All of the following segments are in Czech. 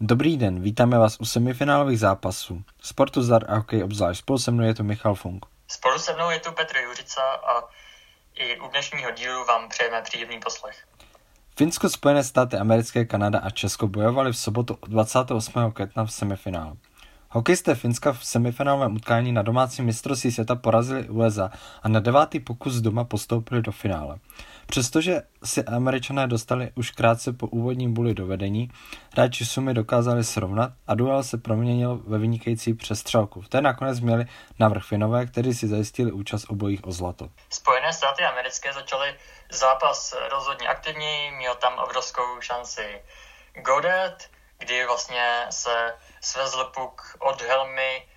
Dobrý den, vítáme vás u semifinálových zápasů. Sportu zdar a hokej obzvlášť. Spolu se mnou je tu Michal Funk. Spolu se mnou je tu Petr Jurica a i u dnešního dílu vám přejeme příjemný poslech. Finsko, Spojené státy americké, Kanada a Česko bojovali v sobotu 28. května v semifinále. Hokejisté Finska v semifinálovém utkání na domácím mistrovství světa porazili USA a na devátý pokus doma postoupili do finále. Přestože si američané dostali už krátce po úvodním buli do vedení, hráči sumy dokázali srovnat a duel se proměnil ve vynikající přestřelku. V té nakonec měli navrh Finové, kteří si zajistili účast obojích o zlato. Spojené státy americké začaly zápas rozhodně aktivněji, měl tam obrovskou šanci Godet, kdy vlastně se svezl puk od helmy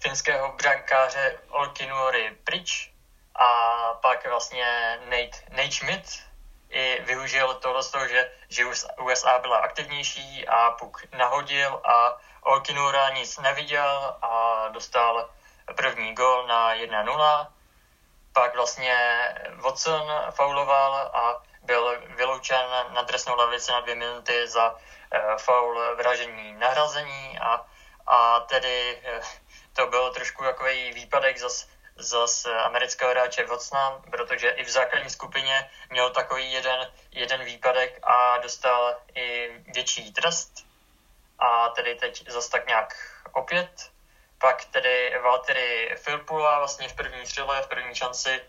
finského brankáře Olkinuori pryč a pak vlastně Nate, Nate Schmidt i využil tohle z toho, že, že USA byla aktivnější a puk nahodil a Olkinura nic neviděl a dostal první gol na 1-0. Pak vlastně Watson fauloval a byl vyloučen na trestnou lavici na dvě minuty za uh, faul vražení nahrazení a, a tedy uh, to byl trošku takový výpadek zase zas amerického hráče Watsona, protože i v základní skupině měl takový jeden, jeden výpadek a dostal i větší trest. A tedy teď zase tak nějak opět. Pak tedy Valtteri Filpula vlastně v první střele, v první šanci,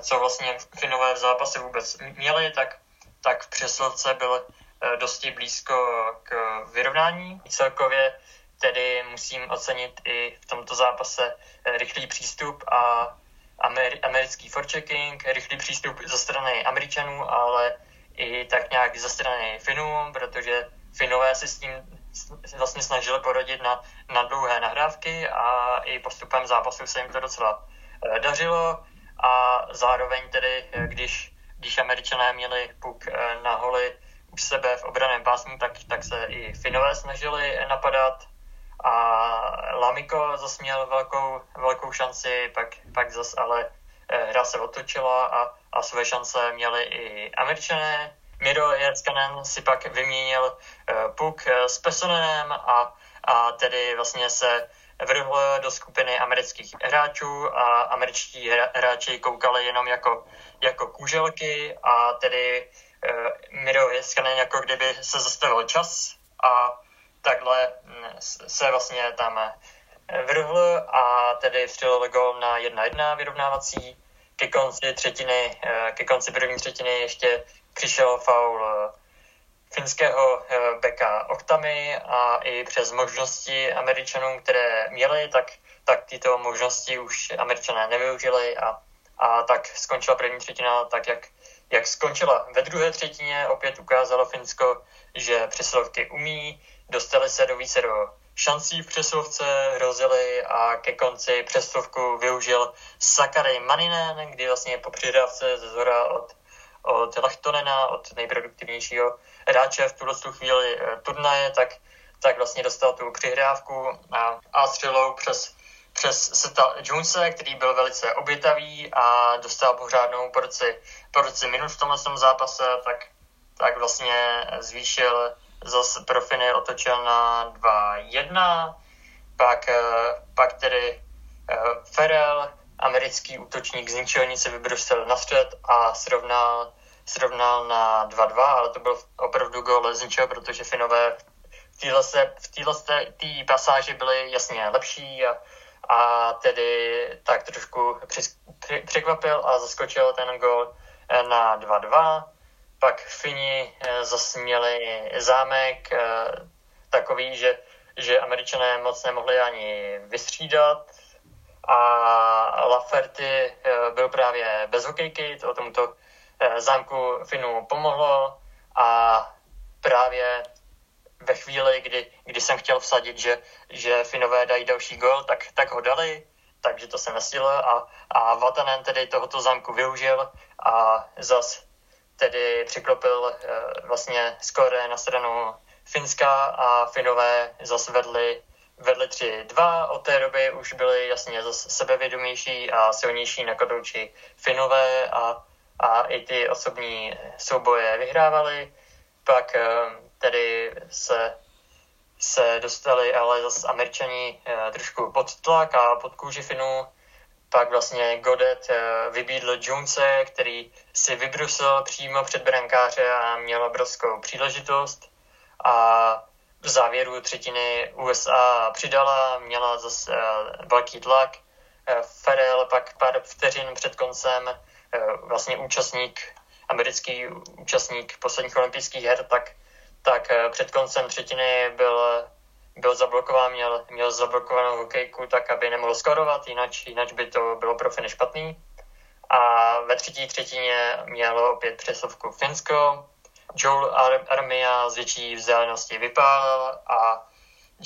co vlastně Finové v zápase vůbec měli, tak, tak v přeslovce byl eh, dosti blízko k vyrovnání. Celkově tedy musím ocenit i v tomto zápase eh, rychlý přístup a amer, americký forechecking, rychlý přístup ze strany Američanů, ale i tak nějak ze strany Finů, protože Finové se s tím vlastně snažili porodit na, na dlouhé nahrávky a i postupem zápasu se jim to docela eh, dařilo a zároveň tedy, eh, když, když Američané měli puk na holi u sebe v obraném pásmu, tak, tak se i Finové snažili napadat a Lamiko zase měl velkou, velkou šanci, pak, pak zase ale eh, hra se otočila a, a své šance měli i američané. Miro Jerskanen si pak vyměnil puk eh, s Pesonenem a, a tedy vlastně se vrhl do skupiny amerických hráčů a američtí hráči koukali jenom jako, jako kůželky a tedy uh, Miro Jerskanen jako kdyby se zastavil čas a takhle mm, se vlastně tam eh, vrhl a tedy vstřelil gol na 1-1 vyrovnávací. Ke konci třetiny, eh, ke konci první třetiny ještě přišel faul finského beka Oktamy a i přes možnosti Američanů, které měli, tak, tak tyto možnosti už Američané nevyužili a, a tak skončila první třetina tak, jak, jak skončila. Ve druhé třetině opět ukázalo Finsko, že přesilovky umí, dostali se do více do šancí v přeslovce, hrozili a ke konci přeslovku využil Sakary Maninen, kdy vlastně po přihrávce ze zhora od, od Lachtonena, od nejproduktivnějšího hráče v tuhle chvíli eh, turnaje, tak, tak vlastně dostal tu přihrávku a, a střelou přes přes Seta Jonesa, který byl velice obětavý a dostal pořádnou porci, porci minut v tomhle zápase, tak, tak vlastně zvýšil zase pro Finy otočil na 2-1, pak, eh, pak tedy eh, Ferel, americký útočník z ničeho nic se vybrusil na střed a srovnal, srovnal na 2-2, ale to byl opravdu gol z ničeho, protože Finové v téhle té pasáži byly jasně lepší a, a tedy tak trošku překvapil a zaskočil ten gol eh, na 2-2. Pak Fini eh, zase měli zámek eh, takový, že, že američané moc nemohli ani vystřídat a Laferty eh, byl právě bez hokejky, to tomuto zámku Finu pomohlo. A právě ve chvíli, kdy, kdy jsem chtěl vsadit, že, že Finové dají další gol, tak, tak ho dali, takže to se nestihlo a, a Vatanen tedy tohoto zámku využil a zas tedy přiklopil eh, vlastně skore na stranu Finska a Finové zase vedli, vedli 3-2. Od té doby už byli jasně zase sebevědomější a silnější na kotouči Finové a, a i ty osobní souboje vyhrávali. Pak eh, tedy se se dostali ale zase američani trošku pod tlak a pod kůži Finů. Pak vlastně Godet vybídl Jonese, který si vybrusil přímo před brankáře a měl obrovskou příležitost. A v závěru třetiny USA přidala, měla zase velký tlak. Ferel pak pár vteřin před koncem vlastně účastník americký účastník posledních olympijských her, tak, tak eh, před koncem třetiny byl, byl zablokován, měl, měl zablokovanou hokejku tak, aby nemohl skorovat, jinak, jinak by to bylo pro Finy špatný. A ve třetí třetině mělo opět přesovku Finsko. Joel Ar- Armia z větší vzdálenosti vypálil a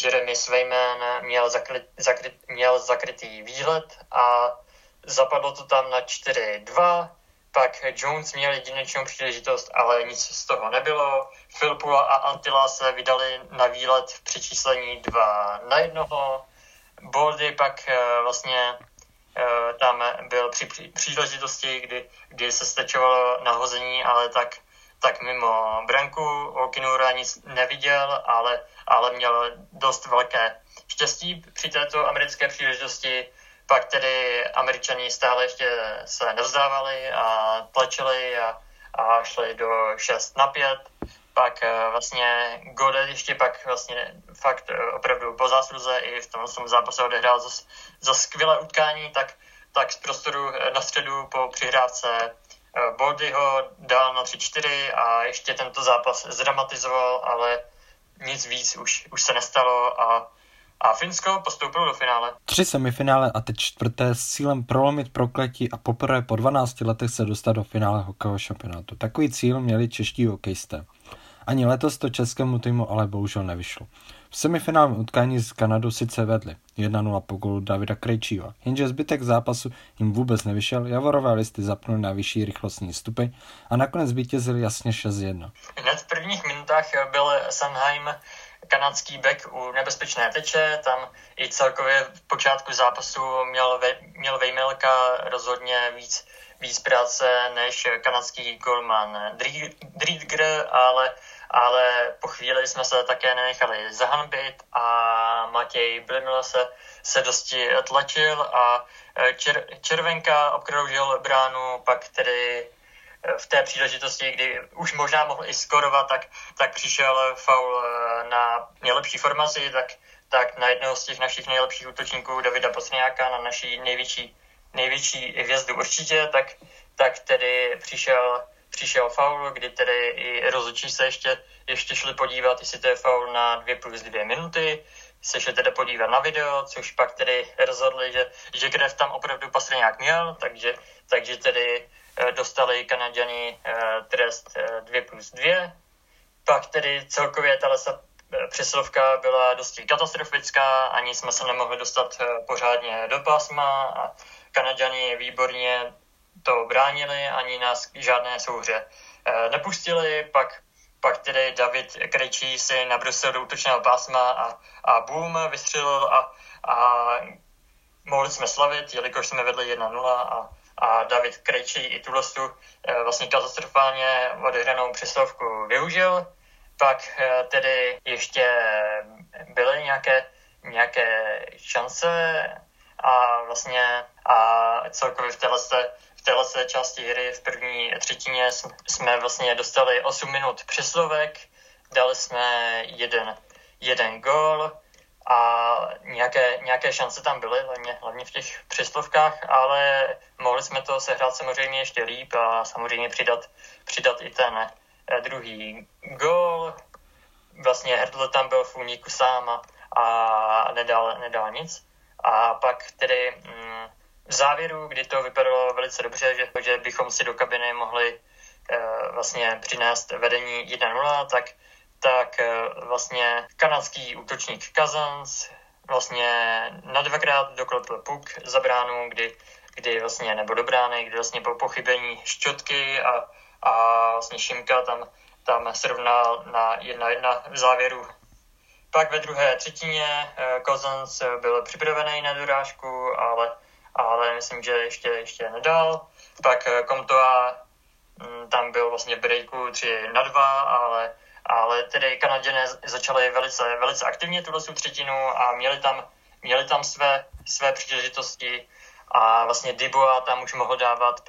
Jeremy Swayman měl, zakryt, zakryt, měl zakrytý výhled a zapadlo to tam na 4-2 pak Jones měl jedinečnou příležitost, ale nic z toho nebylo. Filpula a Antila se vydali na výlet v přečíslení 2 na jednoho. Boldy pak uh, vlastně uh, tam byl při příležitosti, kdy, kdy se stečovalo nahození, ale tak, tak mimo branku. Okinura nic neviděl, ale, ale měl dost velké štěstí při této americké příležitosti pak tedy američani stále ještě se nevzdávali a tlačili a, a šli do 6 na 5. Pak eh, vlastně Godet ještě pak vlastně fakt eh, opravdu po zásluze i v tom, tom zápase odehrál za, za skvělé utkání, tak, tak z prostoru eh, na středu po přihrávce Boldy ho dal na 3-4 a ještě tento zápas zdramatizoval, ale nic víc už, už se nestalo a a Finsko postoupilo do finále. Tři semifinále a teď čtvrté s cílem prolomit prokletí a poprvé po 12 letech se dostat do finále hokejového šampionátu. Takový cíl měli čeští hokejisté. Ani letos to českému týmu ale bohužel nevyšlo. V semifinálním utkání s Kanadou sice vedli 1-0 po golu Davida Krejčího, jenže zbytek zápasu jim vůbec nevyšel, Javorové listy zapnuli na vyšší rychlostní stupeň a nakonec vítězili jasně 6-1. Hned v prvních minutách byl Sanheim kanadský back u nebezpečné teče, tam i celkově v počátku zápasu měl, ve, měl Vejmelka rozhodně víc, víc práce než kanadský golman Driedger, ale, ale po chvíli jsme se také nenechali zahanbit a Matěj Blimil se, se dosti tlačil a čer, Červenka obkroužil bránu, pak tedy v té příležitosti, kdy už možná mohl i skorovat, tak, tak přišel faul eh, na nejlepší formaci, tak, tak na jednoho z těch našich nejlepších útočníků Davida Posniáka, na naší největší, největší hvězdu. Určitě, tak, tak tedy přišel, přišel faul, kdy tedy i rozhodčí se ještě, ještě šli podívat, jestli to je faul na dvě plus dvě minuty, se šli tedy podívat na video, což pak tedy rozhodli, že, že krev tam opravdu Pastrňák měl, takže, takže tedy Eh, dostali Kanaděni eh, trest 2 eh, plus 2. Pak tedy celkově ta přesilovka byla dosti katastrofická, ani jsme se nemohli dostat pořádně do pásma a Kanaděni výborně to bránili, ani nás žádné souhře nepustili, pak pak tedy David Krejčí si nabrusil do útočného pásma a, a boom, vystřelil a, a mohli jsme slavit, jelikož jsme vedli 1-0 a a David Krejčí i tuhle eh, vlastně katastrofálně odehranou přeslovku využil. Pak eh, tedy ještě byly nějaké, nějaké šance a vlastně a celkově v téhle, téhle části hry v první třetině jsme vlastně dostali 8 minut přeslovek, dali jsme jeden, jeden gól, a nějaké, nějaké šance tam byly, hlavně, hlavně v těch přeslovkách, ale mohli jsme to sehrát samozřejmě ještě líp a samozřejmě přidat, přidat i ten eh, druhý gol. Vlastně Hrdl tam byl v úniku sám a, a nedal, nedal nic. A pak tedy mm, v závěru, kdy to vypadalo velice dobře, že, že bychom si do kabiny mohli e, vlastně přinést vedení 1-0, tak tak eh, vlastně kanadský útočník Kazans vlastně na dvakrát doklepl puk za bránu, kdy, kdy vlastně, nebo do brány, kdy vlastně po pochybení šťotky a, a vlastně Šimka tam, tam srovnal na jedna jedna v závěru. Pak ve druhé třetině Kozans eh, byl připravený na dorážku, ale, ale myslím, že ještě, ještě nedal. Pak Komtoa eh, mm, tam byl vlastně breaku 3 na 2, ale ale tedy Kanaděné začali velice, velice aktivně tuhle třetinu a měli tam, měli tam své, své příležitosti a vlastně Diboa tam už mohl dávat,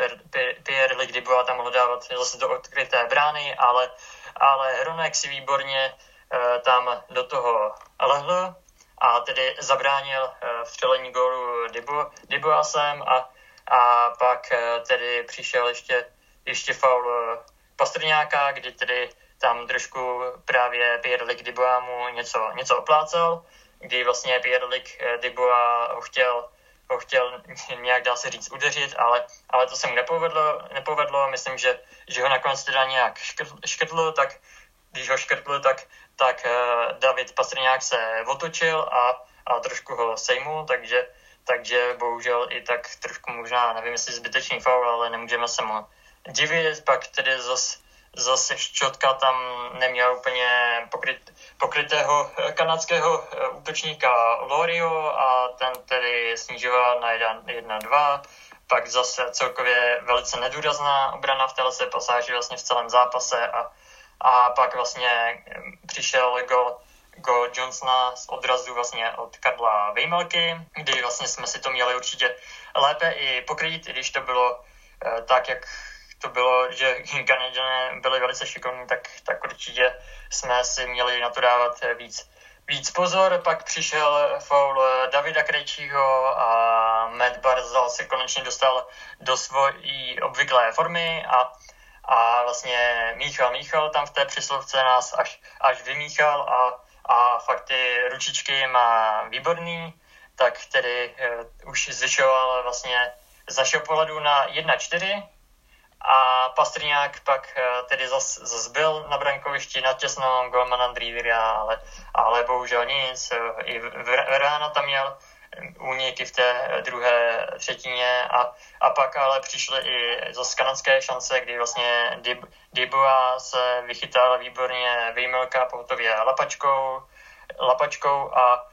Pierre-Luc Diboa tam mohl dávat zase do odkryté brány, ale, ale Hronek si výborně uh, tam do toho lehl a tedy zabránil uh, vstřelení gólu Dibo, Diboasem a, a pak uh, tedy přišel ještě, ještě faul uh, Pastrňáka, kdy tedy tam trošku právě Pierre-Luc Diboa mu něco, něco oplácal, kdy vlastně Pierre-Luc Diboa ho chtěl ho chtěl nějak, dá se říct, udeřit, ale, ale to se mu nepovedlo, nepovedlo. Myslím, že, že ho nakonec teda nějak škrtl, tak když ho škrtl, tak, tak uh, David Pastrňák se otočil a, a trošku ho sejmul, takže, takže bohužel i tak trošku možná, nevím jestli zbytečný faul, ale nemůžeme se mu divit, pak tedy zase zase Ščotka tam neměl úplně pokryt, pokrytého kanadského eh, útočníka Lorio a ten tedy snižoval na 1-2. Pak zase celkově velice nedůrazná obrana v této pasáži vlastně v celém zápase a, a pak vlastně eh, přišel gol go Johnsona z odrazu vlastně od Karla Vejmelky, kdy vlastně jsme si to měli určitě lépe i pokryt, i když to bylo eh, tak, jak to bylo, že Kanaděné byli velice šikovní, tak, tak určitě jsme si měli na to dávat víc, víc pozor. Pak přišel foul Davida Krejčího a Matt Barzal se konečně dostal do svojí obvyklé formy a, a vlastně Míchal Míchal tam v té přislovce nás až, až vymíchal a, a fakt ty ručičky má výborný, tak tedy uh, už zvyšoval vlastně z našeho pohledu na 1-4, a Pastrňák pak eh, tedy zase zas byl na brankovišti na těsno golman ale, ale bohužel nic. I Verána tam měl úniky v té druhé třetině a, a pak ale přišly i zase kanadské šance, kdy vlastně Dib, Dibua se vychytal výborně výjmelka pohotově lapačkou, lapačkou a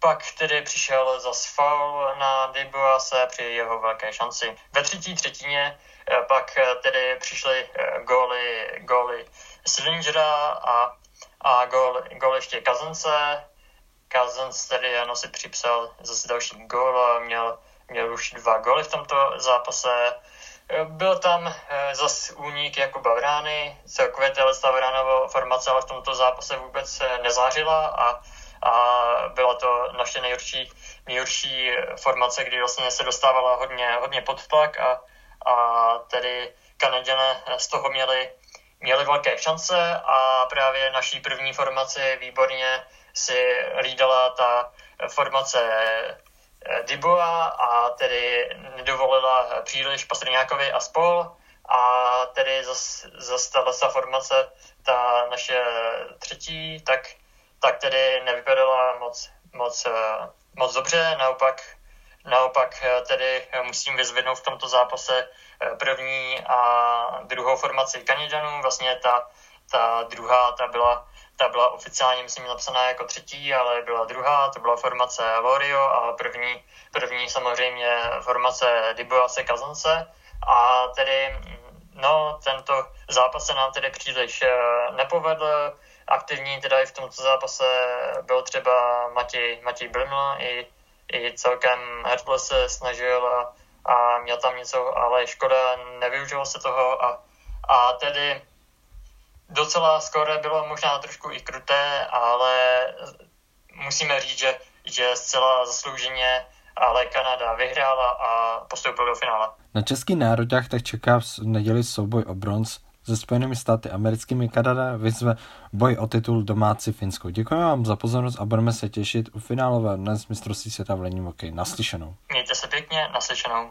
pak tedy přišel zase foul na Dibua se při jeho velké šanci. Ve třetí třetině Eh, pak eh, tedy přišly eh, góly, góly Slingera a, a gól, gól ještě Kazence. Kazens tedy ano si připsal zase další gól a měl, měl už dva góly v tomto zápase. Byl tam zase únik jako Bavrány, celkově tahle Varánovo formace ale v tomto zápase vůbec nezářila a, a byla to naše nejhorší, nejhorší formace, kdy vlastně se dostávala hodně, hodně pod tlak a, a tedy Kanaděné z toho měli, měli velké šance a právě naší první formaci výborně si lídala ta formace eh, Diboa a tedy nedovolila příliš Pastrňákovi a spol a tedy zase zas ta formace, ta naše třetí, tak, tak tedy nevypadala moc, moc, eh, moc dobře, naopak Naopak eh, tedy musím vyzvednout v tomto zápase první a druhou formaci Kanidanů. Vlastně ta, ta druhá, ta byla, ta byla oficiálně, myslím, napsaná jako třetí, ale byla druhá, to byla formace Lorio a první, první samozřejmě formace Diboase Kazance. A tedy, no, tento zápas se nám tedy příliš nepovedl. Aktivní teda i v tomto zápase byl třeba Matěj, Matěj Bliml i i celkem Hertl se snažil a, a měl tam něco, ale škoda, nevyužilo se toho a, a tedy docela skoro bylo možná trošku i kruté, ale musíme říct, že, že zcela zaslouženě ale Kanada vyhrála a postoupila do finále. Na český národách tak čeká v neděli souboj o bronz se Spojenými státy americkými Kanada vyzve boj o titul domácí Finsko. Děkujeme vám za pozornost a budeme se těšit u finálové dnes mistrovství světa v lenním hokeji. Naslyšenou. Mějte se pěkně, naslyšenou.